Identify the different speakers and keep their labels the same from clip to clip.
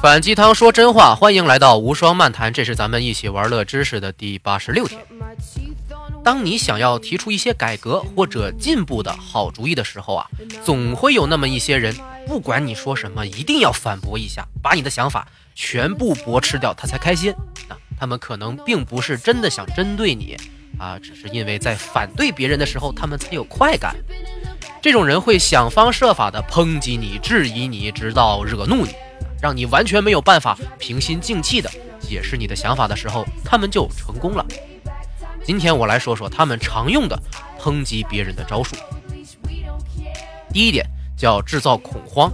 Speaker 1: 反鸡汤说真话，欢迎来到无双漫谈，这是咱们一起玩乐知识的第八十六天。当你想要提出一些改革或者进步的好主意的时候啊，总会有那么一些人，不管你说什么，一定要反驳一下，把你的想法全部驳斥掉，他才开心。啊，他们可能并不是真的想针对你啊，只是因为在反对别人的时候，他们才有快感。这种人会想方设法的抨击你、质疑你，直到惹怒你，让你完全没有办法平心静气的解释你的想法的时候，他们就成功了。今天我来说说他们常用的抨击别人的招数。第一点叫制造恐慌。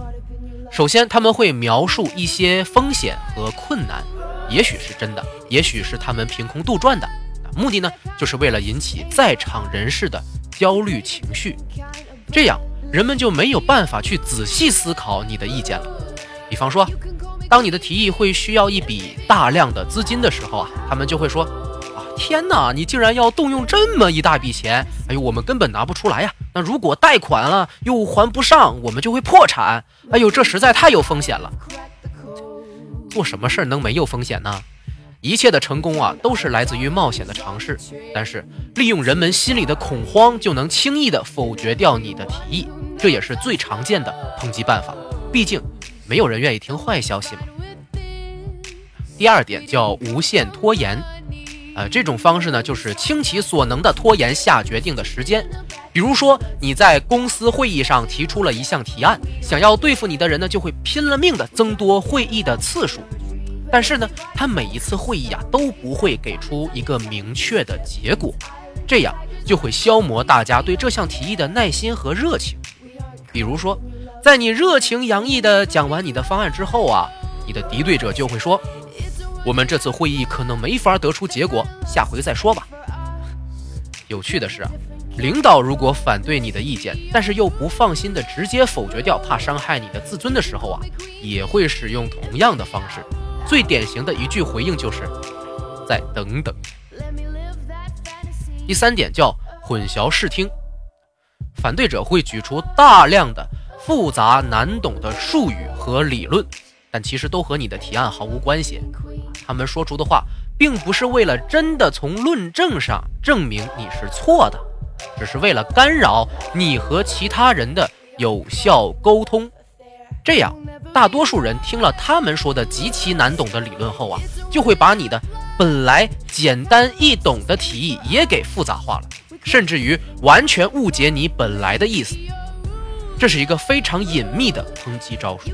Speaker 1: 首先，他们会描述一些风险和困难，也许是真的，也许是他们凭空杜撰的。目的呢，就是为了引起在场人士的焦虑情绪。这样，人们就没有办法去仔细思考你的意见了。比方说，当你的提议会需要一笔大量的资金的时候啊，他们就会说：“啊，天哪，你竟然要动用这么一大笔钱！哎呦，我们根本拿不出来呀。那如果贷款了又还不上，我们就会破产。哎呦，这实在太有风险了。做什么事儿能没有风险呢？”一切的成功啊，都是来自于冒险的尝试。但是，利用人们心里的恐慌，就能轻易的否决掉你的提议，这也是最常见的抨击办法。毕竟，没有人愿意听坏消息嘛。第二点叫无限拖延，呃，这种方式呢，就是倾其所能的拖延下决定的时间。比如说，你在公司会议上提出了一项提案，想要对付你的人呢，就会拼了命的增多会议的次数。但是呢，他每一次会议啊都不会给出一个明确的结果，这样就会消磨大家对这项提议的耐心和热情。比如说，在你热情洋溢地讲完你的方案之后啊，你的敌对者就会说：“我们这次会议可能没法得出结果，下回再说吧。”有趣的是啊，领导如果反对你的意见，但是又不放心的直接否决掉，怕伤害你的自尊的时候啊，也会使用同样的方式。最典型的一句回应就是“再等等”。第三点叫混淆视听，反对者会举出大量的复杂难懂的术语和理论，但其实都和你的提案毫无关系。他们说出的话，并不是为了真的从论证上证明你是错的，只是为了干扰你和其他人的有效沟通。这样。大多数人听了他们说的极其难懂的理论后啊，就会把你的本来简单易懂的提议也给复杂化了，甚至于完全误解你本来的意思。这是一个非常隐秘的抨击招数。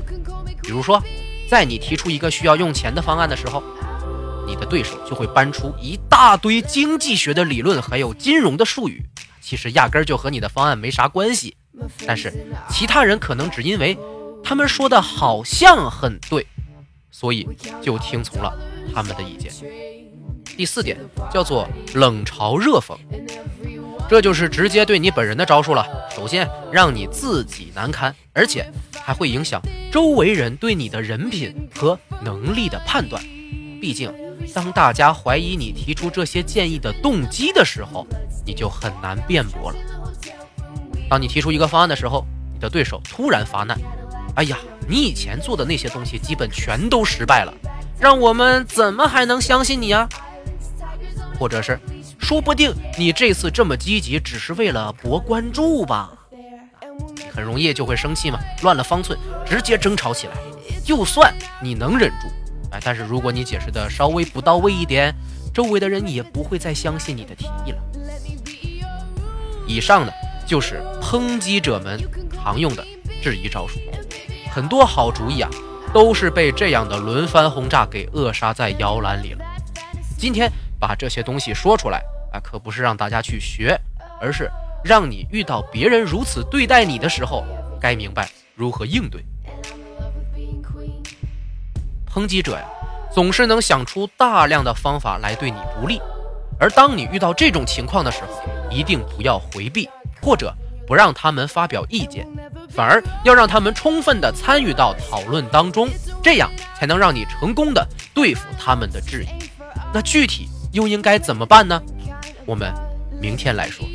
Speaker 1: 比如说，在你提出一个需要用钱的方案的时候，你的对手就会搬出一大堆经济学的理论，还有金融的术语，其实压根儿就和你的方案没啥关系。但是其他人可能只因为。他们说的好像很对，所以就听从了他们的意见。第四点叫做冷嘲热讽，这就是直接对你本人的招数了。首先让你自己难堪，而且还会影响周围人对你的人品和能力的判断。毕竟，当大家怀疑你提出这些建议的动机的时候，你就很难辩驳了。当你提出一个方案的时候，你的对手突然发难。哎呀，你以前做的那些东西基本全都失败了，让我们怎么还能相信你啊？或者是，说不定你这次这么积极只是为了博关注吧？很容易就会生气嘛，乱了方寸，直接争吵起来。就算你能忍住，哎，但是如果你解释的稍微不到位一点，周围的人也不会再相信你的提议了。以上呢，就是抨击者们常用的质疑招数。很多好主意啊，都是被这样的轮番轰炸给扼杀在摇篮里了。今天把这些东西说出来啊，可不是让大家去学，而是让你遇到别人如此对待你的时候，该明白如何应对。抨击者呀，总是能想出大量的方法来对你不利，而当你遇到这种情况的时候，一定不要回避，或者不让他们发表意见。反而要让他们充分的参与到讨论当中，这样才能让你成功的对付他们的质疑。那具体又应该怎么办呢？我们明天来说。